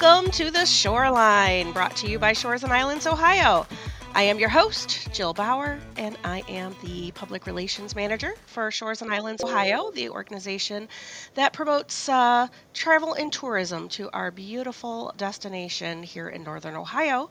Welcome to the Shoreline, brought to you by Shores and Islands, Ohio. I am your host, Jill Bauer, and I am the Public Relations Manager for Shores and Islands, Ohio, the organization that promotes uh, travel and tourism to our beautiful destination here in Northern Ohio.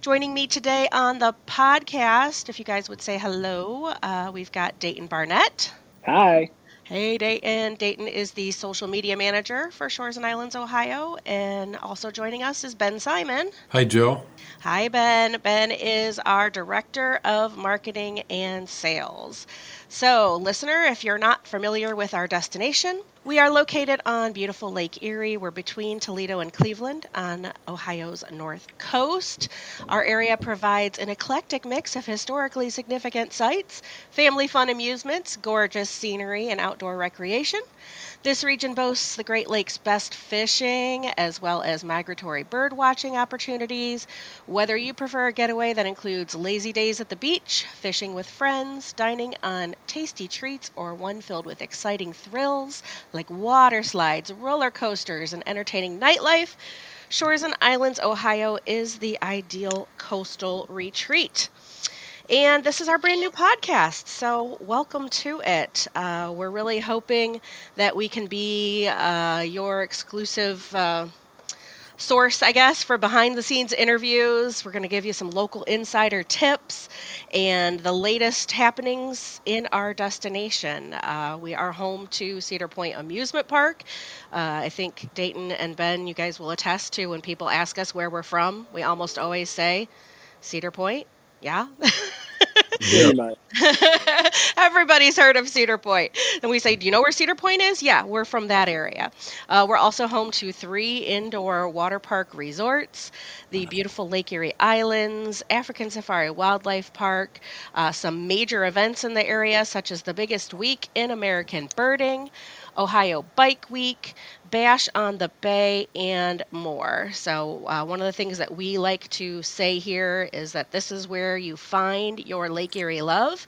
Joining me today on the podcast, if you guys would say hello, uh, we've got Dayton Barnett. Hi. Hey, Dayton. Dayton is the social media manager for Shores and Islands, Ohio. And also joining us is Ben Simon. Hi, Joe. Hi, Ben. Ben is our director of marketing and sales. So, listener, if you're not familiar with our destination, we are located on beautiful Lake Erie. We're between Toledo and Cleveland on Ohio's north coast. Our area provides an eclectic mix of historically significant sites, family fun amusements, gorgeous scenery, and outdoor recreation. This region boasts the Great Lakes' best fishing as well as migratory bird watching opportunities. Whether you prefer a getaway that includes lazy days at the beach, fishing with friends, dining on tasty treats, or one filled with exciting thrills like water slides, roller coasters, and entertaining nightlife, Shores and Islands, Ohio is the ideal coastal retreat. And this is our brand new podcast, so welcome to it. Uh, we're really hoping that we can be uh, your exclusive uh, source, I guess, for behind the scenes interviews. We're going to give you some local insider tips and the latest happenings in our destination. Uh, we are home to Cedar Point Amusement Park. Uh, I think Dayton and Ben, you guys will attest to when people ask us where we're from, we almost always say Cedar Point. Yeah. Everybody's heard of Cedar Point. And we say, Do you know where Cedar Point is? Yeah, we're from that area. Uh, we're also home to three indoor water park resorts the beautiful Lake Erie Islands, African Safari Wildlife Park, uh, some major events in the area, such as the biggest week in American birding. Ohio Bike Week, Bash on the Bay, and more. So, uh, one of the things that we like to say here is that this is where you find your Lake Erie love,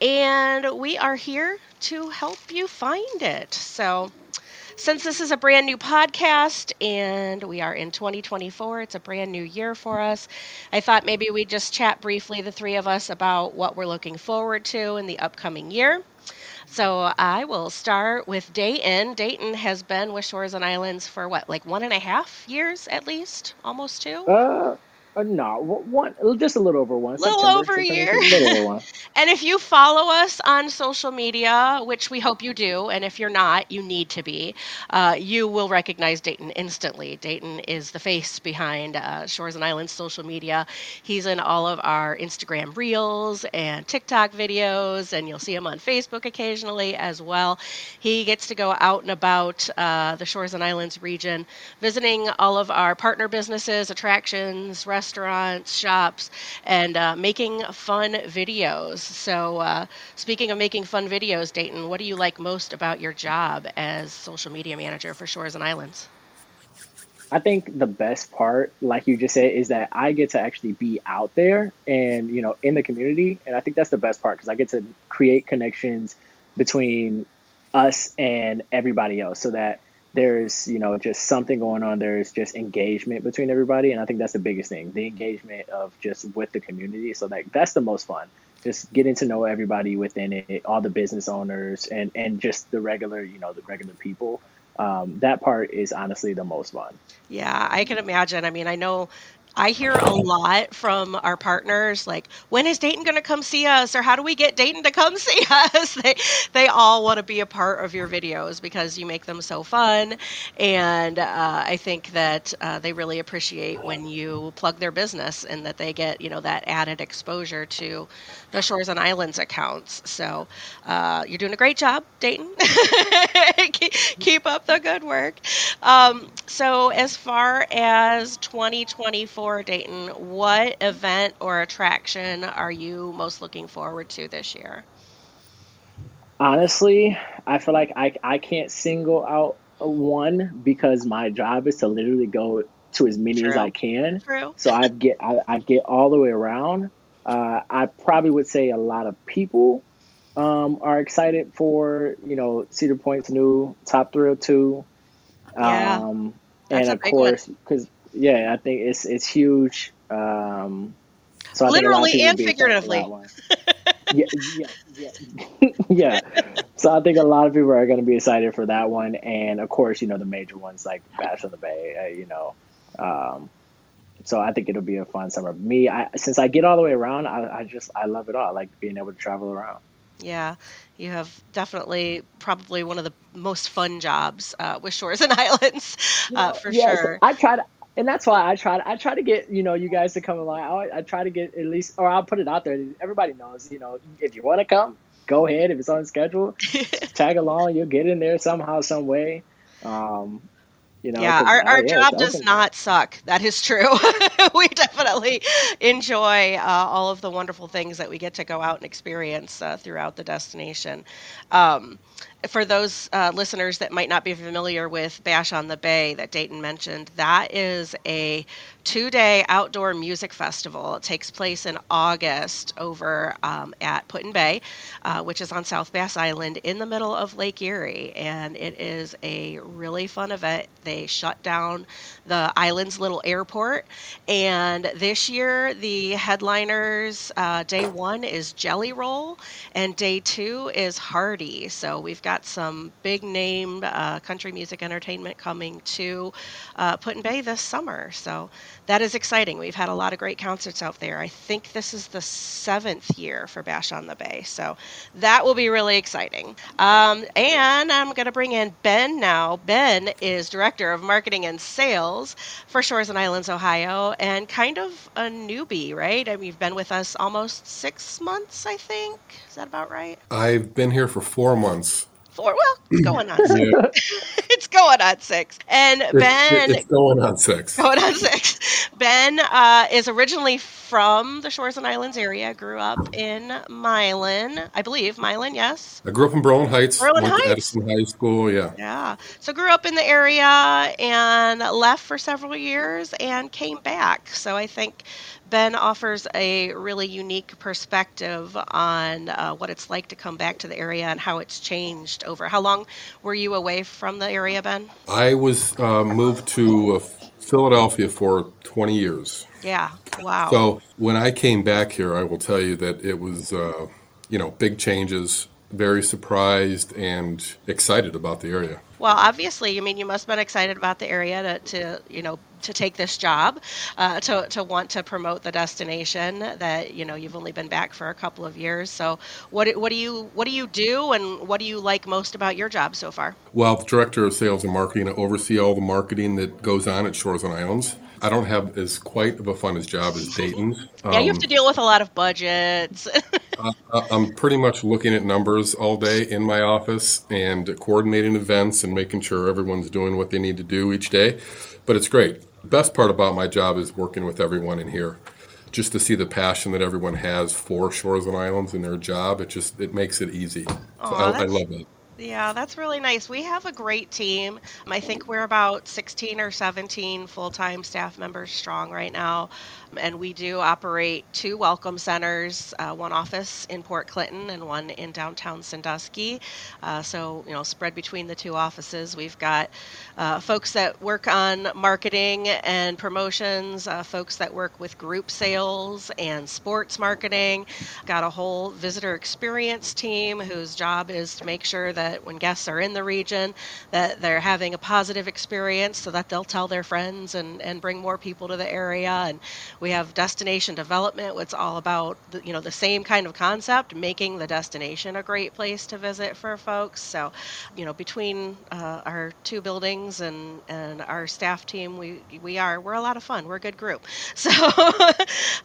and we are here to help you find it. So, since this is a brand new podcast and we are in 2024, it's a brand new year for us. I thought maybe we'd just chat briefly, the three of us, about what we're looking forward to in the upcoming year. So I will start with Dayton. Dayton has been with Shores and Islands for what, like one and a half years at least, almost two. Uh, uh, no, one, just a little over one. Little over a year. Little over one. and if you follow us on social media, which we hope you do, and if you're not, you need to be, uh, you will recognize Dayton instantly. Dayton is the face behind uh, Shores and Islands social media. He's in all of our Instagram reels and TikTok videos, and you'll see him on Facebook occasionally as well. He gets to go out and about uh, the Shores and Islands region, visiting all of our partner businesses, attractions, restaurants restaurants, shops, and uh, making fun videos. So, uh, speaking of making fun videos, Dayton, what do you like most about your job as social media manager for Shores and Islands? I think the best part, like you just said, is that I get to actually be out there and you know in the community, and I think that's the best part because I get to create connections between us and everybody else, so that there's you know just something going on. There's just engagement between everybody and i think that's the biggest thing the engagement of just with the community. So like that's the most fun just getting to know everybody within it all the business owners and and just the regular you know the regular people. Um, that part is honestly the most fun. Yeah i can imagine. I mean i know I hear a lot from our partners like, when is Dayton going to come see us? Or how do we get Dayton to come see us? they, they all want to be a part of your videos because you make them so fun. And uh, I think that uh, they really appreciate when you plug their business and that they get, you know, that added exposure to the Shores and Islands accounts. So uh, you're doing a great job, Dayton. Keep up the good work. Um, so as far as 2024, for Dayton, what event or attraction are you most looking forward to this year? Honestly, I feel like I, I can't single out one because my job is to literally go to as many True. as I can. True. So I get I, I get all the way around. Uh, I probably would say a lot of people um, are excited for you know Cedar Point's new Top Thrill two. Yeah. Um, and of course, because yeah, I think it's it's huge. Um, so I literally and figuratively. yeah, yeah, yeah, yeah. So I think a lot of people are going to be excited for that one, and of course, you know the major ones like Bash on the Bay. Uh, you know, um, so I think it'll be a fun summer. Me, I, since I get all the way around, I, I just I love it all. I like being able to travel around. Yeah, you have definitely probably one of the most fun jobs uh, with Shores and Islands, uh, for sure. I try to, and that's why I try. To, I try to get you know you guys to come along. I, I try to get at least, or I'll put it out there. Everybody knows, you know, if you want to come, go ahead. If it's on schedule, tag along. You'll get in there somehow, some way. Um, you know, yeah, our, our yeah, job does not suck. That is true. we definitely enjoy uh, all of the wonderful things that we get to go out and experience uh, throughout the destination. Um, for those uh, listeners that might not be familiar with Bash on the Bay that Dayton mentioned, that is a two day outdoor music festival. It takes place in August over um, at Put-in-Bay, uh, which is on South Bass Island in the middle of Lake Erie. And it is a really fun event. They shut down the island's little airport. And this year, the headliners, uh, day one is Jelly Roll, and day two is Hardy. So we've got some big name uh, country music entertainment coming to uh, Put-in-Bay this summer. So that is exciting. We've had a lot of great concerts out there. I think this is the seventh year for Bash on the Bay. So that will be really exciting. Um, and I'm going to bring in Ben now. Ben is Director of Marketing and Sales for Shores and Islands, Ohio, and kind of a newbie, right? I mean, you've been with us almost six months, I think. Is that about right? I've been here for four months four. Well, it's going on six. it's going on six. And Ben, it's going on six. Going on six. Ben uh, is originally from the Shores and Islands area. Grew up in Milan, I believe. Milan, yes. I grew up in Berlin Heights. Berlin went Heights. To Edison High School. Yeah. Yeah. So grew up in the area and left for several years and came back. So I think Ben offers a really unique perspective on uh, what it's like to come back to the area and how it's changed over. How long were you away from the area, Ben? I was uh, moved to uh, Philadelphia for 20 years. Yeah, wow. So when I came back here, I will tell you that it was, uh, you know, big changes, very surprised and excited about the area. Well, obviously, I mean, you must have been excited about the area to, to you know, to take this job, uh, to, to want to promote the destination that you know you've only been back for a couple of years. So, what what do you what do you do, and what do you like most about your job so far? Well, the director of sales and marketing, I oversee all the marketing that goes on at Shores and Islands. I don't have as quite of a fun as job as Dayton's. Um, yeah, you have um, to deal with a lot of budgets. I, I'm pretty much looking at numbers all day in my office and coordinating events and making sure everyone's doing what they need to do each day. But it's great. The best part about my job is working with everyone in here. Just to see the passion that everyone has for Shores and Islands and their job, it just it makes it easy. So I, I love it. Yeah, that's really nice. We have a great team. I think we're about 16 or 17 full time staff members strong right now. And we do operate two welcome centers, uh, one office in Port Clinton and one in downtown Sandusky. Uh, so, you know, spread between the two offices, we've got uh, folks that work on marketing and promotions, uh, folks that work with group sales and sports marketing. Got a whole visitor experience team whose job is to make sure that when guests are in the region, that they're having a positive experience so that they'll tell their friends and, and bring more people to the area. And we have destination development, which is all about the, you know the same kind of concept, making the destination a great place to visit for folks. So, you know, between uh, our two buildings and and our staff team, we we are we're a lot of fun. We're a good group. So,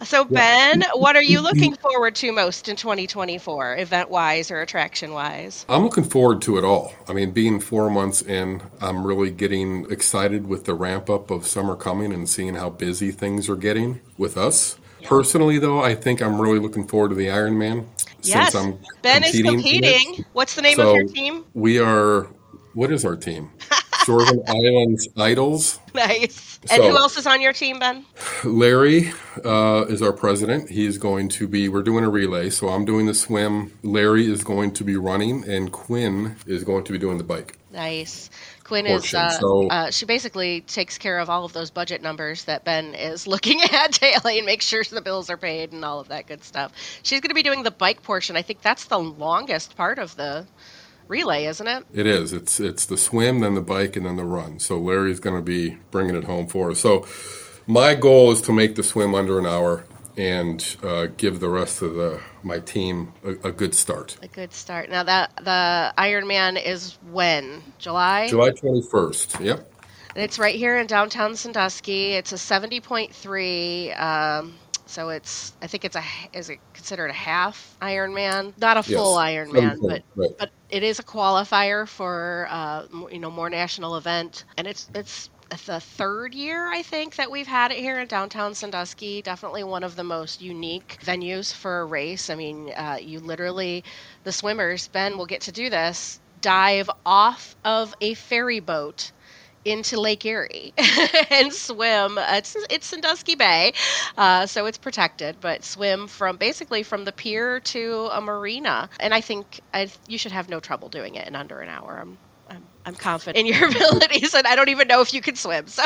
so Ben, what are you looking forward to most in 2024, event wise or attraction wise? I'm looking forward to it all. I mean, being four months in, I'm really getting excited with the ramp up of summer coming and seeing how busy things are getting with us. Personally, though, I think I'm really looking forward to the Ironman. Yes, since I'm Ben is competing. What's the name so of your team? We are. What is our team? And Islands Idols. Nice. And so, who else is on your team, Ben? Larry uh, is our president. He's going to be. We're doing a relay, so I'm doing the swim. Larry is going to be running, and Quinn is going to be doing the bike. Nice Quinn is uh, So- uh, she basically takes care of all of those budget numbers that Ben is looking at daily and makes sure the bills are paid and all of that good stuff. She's going to be doing the bike portion. I think that's the longest part of the relay, isn't it? It is. It's it's the swim, then the bike, and then the run. So Larry's going to be bringing it home for us. So my goal is to make the swim under an hour and uh, give the rest of the my team a, a good start. A good start. Now that the Ironman is when July. July twenty first. Yep. It's right here in downtown Sandusky. It's a seventy point three. Um, so it's I think it's a is it considered a half Ironman, not a Yes. full Ironman, Seven but right. but it is a qualifier for uh, you know more national event, and it's it's the third year I think that we've had it here in downtown Sandusky. Definitely one of the most unique venues for a race. I mean, uh, you literally the swimmers Ben will get to do this dive off of a ferry boat into Lake Erie and swim. It's it's Sandusky Bay, uh, so it's protected, but swim from basically from the pier to a marina. And I think I, you should have no trouble doing it in under an hour. I'm I'm, I'm confident in your abilities, and I don't even know if you can swim. So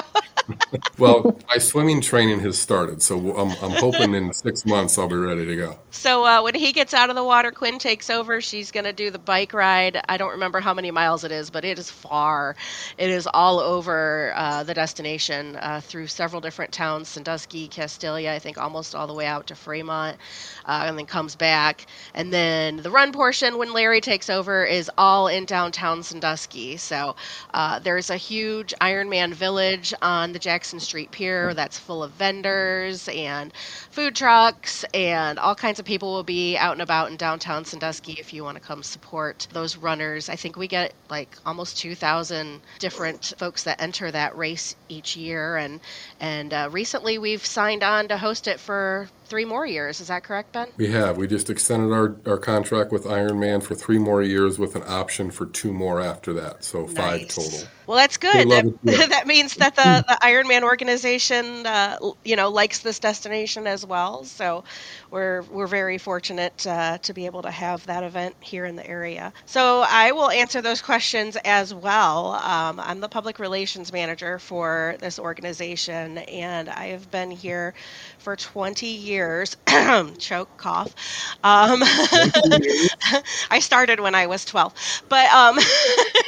Well, my swimming training has started, so I'm, I'm hoping in six months I'll be ready to go. So uh, when he gets out of the water, Quinn takes over. She's going to do the bike ride. I don't remember how many miles it is, but it is far. It is all over uh, the destination uh, through several different towns Sandusky, Castalia, I think almost all the way out to Fremont, uh, and then comes back. And then the run portion, when Larry takes over, is all in downtown Sandusky. So uh, there's a huge Ironman village on the Jackson Street Pier that's full of vendors and food trucks, and all kinds of people will be out and about in downtown Sandusky if you want to come support those runners. I think we get like almost 2,000 different folks that enter that race each year, and and uh, recently we've signed on to host it for three more years. Is that correct, Ben? We have. We just extended our, our contract with Ironman for three more years with an option for two more after that. So five Nice. total. Well, that's good. That, it, that means that the, the Ironman organization, uh, you know, likes this destination as well. So we're we're very fortunate uh, to be able to have that event here in the area. So I will answer those questions as well. Um, I'm the public relations manager for this organization, and I have been here for 20 years. Choke cough. Um, I started when I was 12, but um,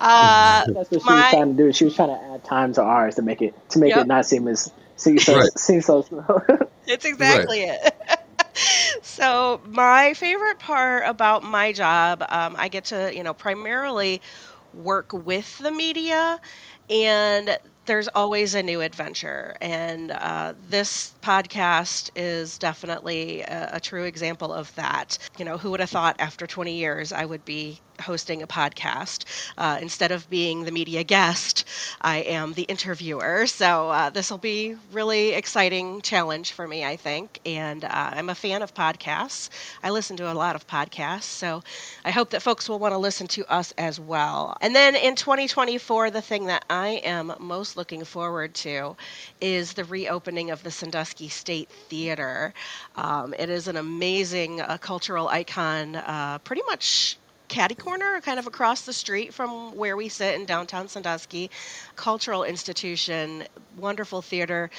uh, That's what she was trying to do. She was trying to add time to ours to make it to make Yep. it not seem as seem so Right. seem so slow. It's exactly it. so my favorite part about my job, um, I get to you know primarily work with the media, and there's always a new adventure. And uh, this podcast is definitely a, a true example of that. You know, who would have thought after 20 years I would be hosting a podcast. Uh, instead of being the media guest i am the interviewer. So uh, this will be really exciting challenge for me i think. And uh, i'm a fan of podcasts. I listen to a lot of podcasts. So i hope that folks will want to listen to us as well. And then in 2024 the thing that i am most looking forward to is the reopening of the sandusky state theater. Um, it is an amazing uh, cultural icon uh, pretty much caddy corner, kind of across the street from where we sit in downtown Sandusky. Cultural institution, wonderful theater,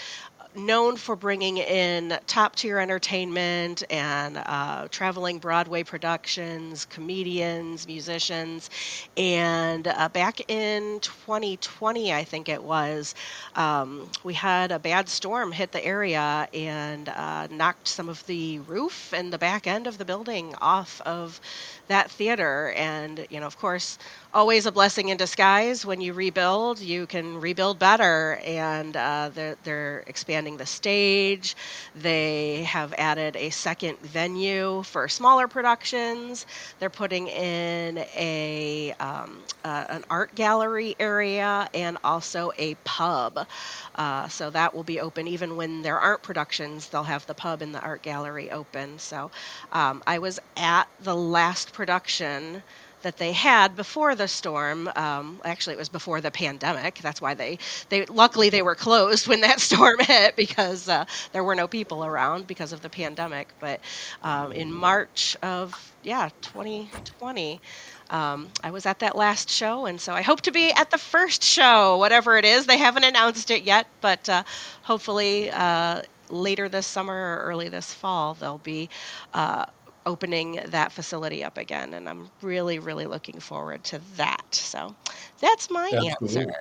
known for bringing in top tier entertainment and uh, traveling Broadway productions, comedians, musicians. And uh, back in 2020, I think it was, um, we had a bad storm hit the area and uh, knocked some of the roof and the back end of the building off of that theater. And, you know, of course, always a blessing in disguise. When you rebuild, you can rebuild better. And uh, they're, they're expanding the stage. They have added a second venue for smaller productions. They're putting in a um, uh, an art gallery area and also a pub. Uh, so that will be open even when there aren't productions. They'll have the pub and the art gallery open. So um, I was at the last production that they had before the storm. Um, actually, it was before the pandemic. That's why they they luckily they were closed when that storm hit because uh, there were no people around because of the pandemic. But um, in March of yeah 2020. Um, I was at that last show, and so I hope to be at the first show, whatever it is. They haven't announced it yet, but uh, hopefully uh, later this summer or early this fall, they'll be uh, opening that facility up again. And I'm really, really looking forward to that. So that's my Absolutely. answer.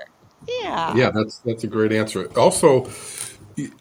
Yeah. Yeah, that's that's a great answer. Also,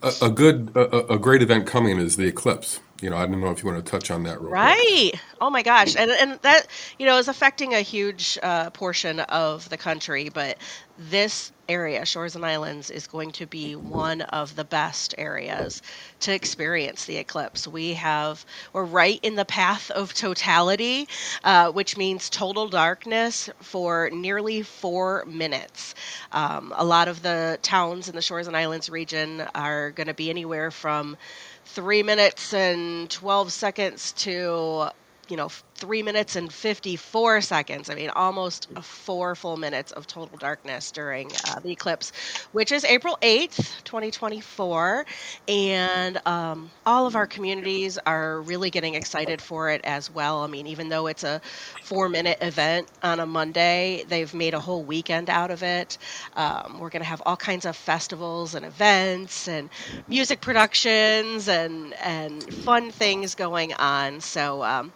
a, a good, a, a great event coming is the eclipse you know, I don't know if you want to touch on that right. Quick. Oh my gosh, and and that you know is affecting a huge uh, portion of the country, but this area, Shores and Islands, is going to be one of the best areas to experience the eclipse. We have we're right in the path of totality, uh, which means total darkness for nearly four minutes. Um, a lot of the towns in the Shores and Islands region are going to be anywhere from three minutes and 12 seconds to you know three minutes and 54 seconds. I mean, almost four full minutes of total darkness during uh, the eclipse, which is April 8th, 2024. And um, all of our communities are really getting excited for it as well. I mean, even though it's a four minute event on a Monday, they've made a whole weekend out of it. Um, we're going to have all kinds of festivals and events and music productions and, and fun things going on. So, um,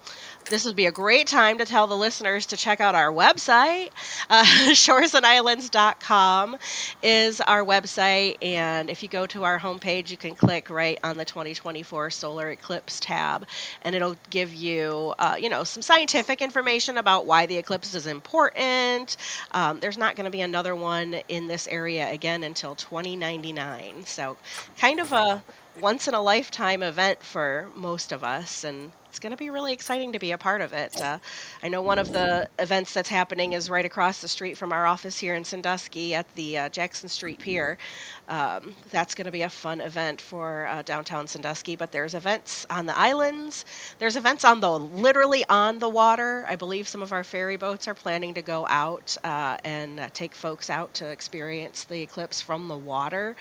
this would be a great time to tell the listeners to check out our website. Uh, shoresandislands.com is our website. And if you go to our homepage, you can click right on the 2024 solar eclipse tab, and it'll give you, uh, you know, some scientific information about why the eclipse is important. Um, there's not going to be another one in this area again until 2099. So, kind of a once in a lifetime event for most of us. And it's going to be really exciting to be a part of it. Uh, I know one of the events that's happening is right across the street from our office here in Sandusky at the uh, Jackson Street Pier. Um, that's going to be a fun event for uh, downtown Sandusky. But there's events on the islands. There's events on the literally on the water. I believe some of our ferry boats are planning to go out uh, and uh, take folks out to experience the eclipse from the water.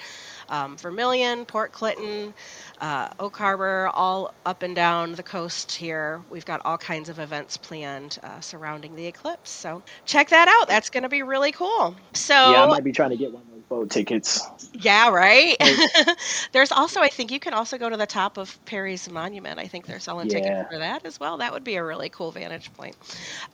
Um, Vermilion, Port Clinton, uh, Oak Harbor, all up and down the coast here. We've got all kinds of events planned uh, surrounding the eclipse. So check that out. That's going to be really cool. So yeah, I might be trying to get one of those boat tickets. Yeah, right. there's also, I think you can also go to the top of Perry's Monument. I think they're selling yeah. tickets for that as well. That would be a really cool vantage point.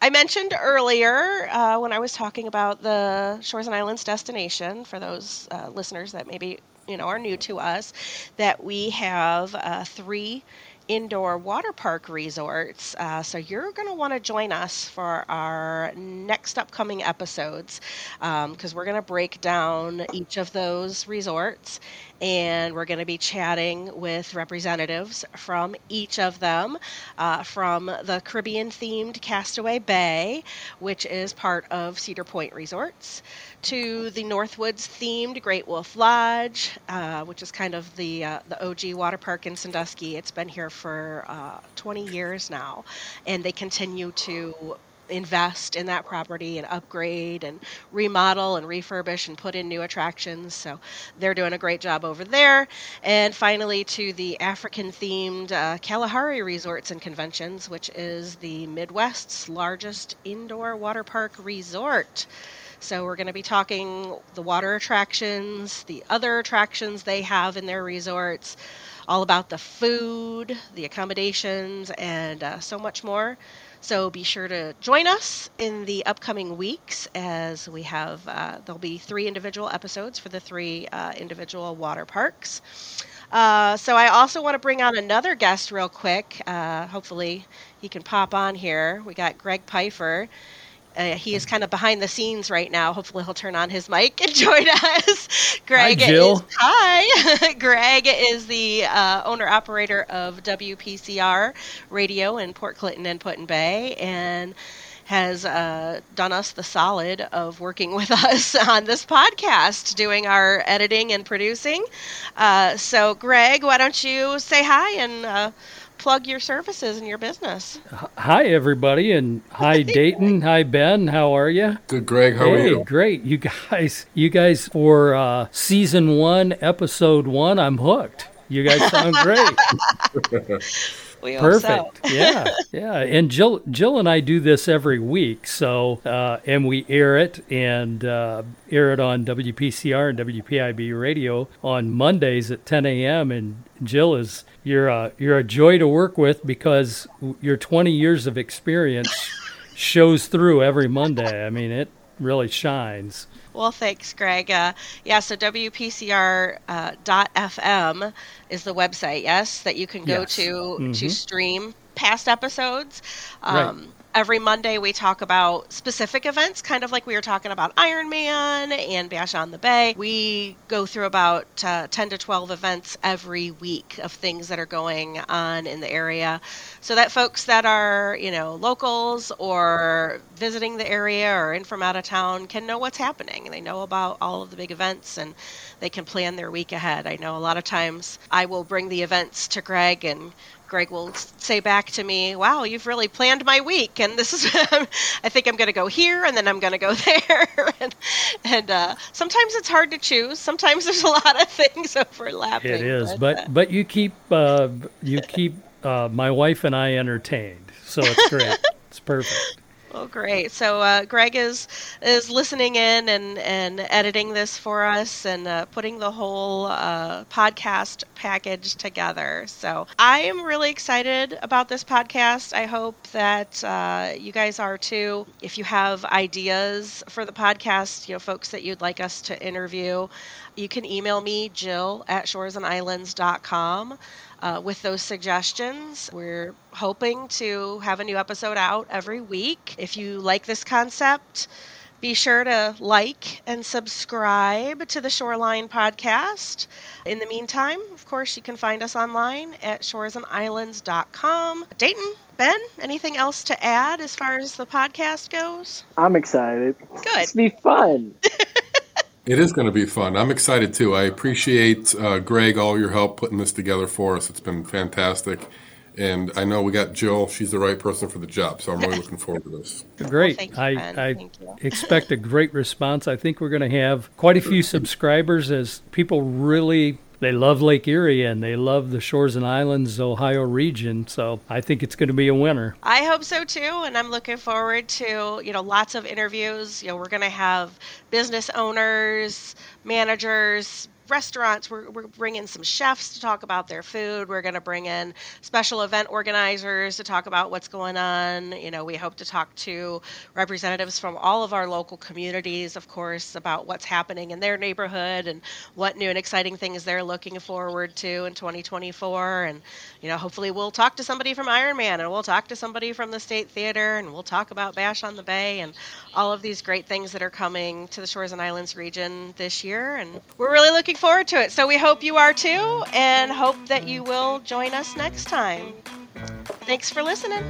I mentioned earlier uh, when I was talking about the Shores and Islands destination for those uh, listeners that maybe you know are new to us that we have uh, three indoor water park resorts. Uh, so you're going to want to join us for our next upcoming episodes because um, we're going to break down each of those resorts and we're going to be chatting with representatives from each of them uh, from the Caribbean themed Castaway Bay, which is part of Cedar Point Resorts, to the Northwoods themed Great Wolf Lodge, uh, which is kind of the, uh, the OG water park in Sandusky. It's been here for uh, 20 years now, and they continue to invest in that property and upgrade and remodel and refurbish and put in new attractions. So they're doing a great job over there. And finally, to the African themed uh, Kalahari Resorts and Conventions, which is the Midwest's largest indoor water park resort. So we're going to be talking the water attractions, the other attractions they have in their resorts, all about the food, the accommodations, and uh, so much more. So be sure to join us in the upcoming weeks as we have, uh, there'll be three individual episodes for the three uh, individual water parks. Uh, so I also want to bring on another guest real quick. Uh, hopefully he can pop on here. We got Greg Pfeiffer. Uh, he is kind of behind the scenes right now. Hopefully, he'll turn on his mic and join us. Greg hi, Jill. Is, hi. Greg is the uh, owner operator of WPCR Radio in Port Clinton and Put-in-Bay, and has uh, done us the solid of working with us on this podcast, doing our editing and producing. Uh, so, Greg, why don't you say hi and uh, plug your services and your business. Hi, everybody, and hi, Dayton. hi, Ben. How are you? Good, Greg. How hey, are you? great. You guys, you guys for uh, season one, episode one. I'm hooked. You guys sound great. We Perfect. So. yeah, yeah. And Jill, Jill and I do this every week. So, uh, and we air it and uh, air it on WPCR and WPIB radio on Mondays at 10 a.m. And Jill is you're a, you're a joy to work with because your 20 years of experience shows through every Monday. I mean, it really shines. Well, thanks, Greg. Uh, yeah, so WPCR.FM uh, is the website, yes, that you can go Yes. to Mhm. to stream past episodes. Right. Every Monday, we talk about specific events, kind of like we were talking about Ironman and Bash on the Bay. We go through about uh, 10 to 12 events every week of things that are going on in the area so that folks that are, you know, locals or visiting the area or in from out of town can know what's happening. They know about all of the big events and they can plan their week ahead. I know a lot of times I will bring the events to Greg and Greg will say back to me, "Wow, you've really planned my week, and this is I think I'm going to go here, and then I'm going to go there." and and uh, sometimes it's hard to choose. Sometimes there's a lot of things overlapping. It is, uh, but but you keep uh, you keep uh, my wife and I entertained, so it's great. it's perfect. Great. So uh, Greg is is listening in and, and editing this for us and uh, putting the whole uh, podcast package together. So I am really excited about this podcast. I hope that uh, you guys are too. If you have ideas for the podcast, you know, folks that you'd like us to interview, you can email me, Jill at shoresandislands.com uh, with those suggestions. We're hoping to have a new episode out every week. If you like this concept, be sure to like and subscribe to the Shoreline podcast. In the meantime, of course, you can find us online at shoresandislands.com. Dayton, Ben, anything else to add as far as the podcast goes? I'm excited. Good. It's be fun. It is going to be fun. I'm excited too. I appreciate uh, Greg all your help putting this together for us. It's been fantastic, and I know we got Jill. She's the right person for the job, so I'm really looking forward to this. Great. thank you, I, I Thank you. expect a great response. I think we're going to have quite a few subscribers as people really they love Lake Erie and they love the Shores and Islands Ohio region. So I think it's going to be a winner. I hope so too, and I'm looking forward to you know lots of interviews. You know, we're going to have business owners, managers, restaurants. We're, we're bringing some chefs to talk about their food. We're going to bring in special event organizers to talk about what's going on. You know, we hope to talk to representatives from all of our local communities, of course, about what's happening in their neighborhood and what new and exciting things they're looking forward to in 2024. And you know, hopefully we'll talk to somebody from Ironman and we'll talk to somebody from the State Theater and we'll talk about Bash on the Bay and all of these great things that are coming to the Shores and Islands region this year. And we're really looking forward to it. So we hope you are too and hope that you will join us next time. Thanks for listening.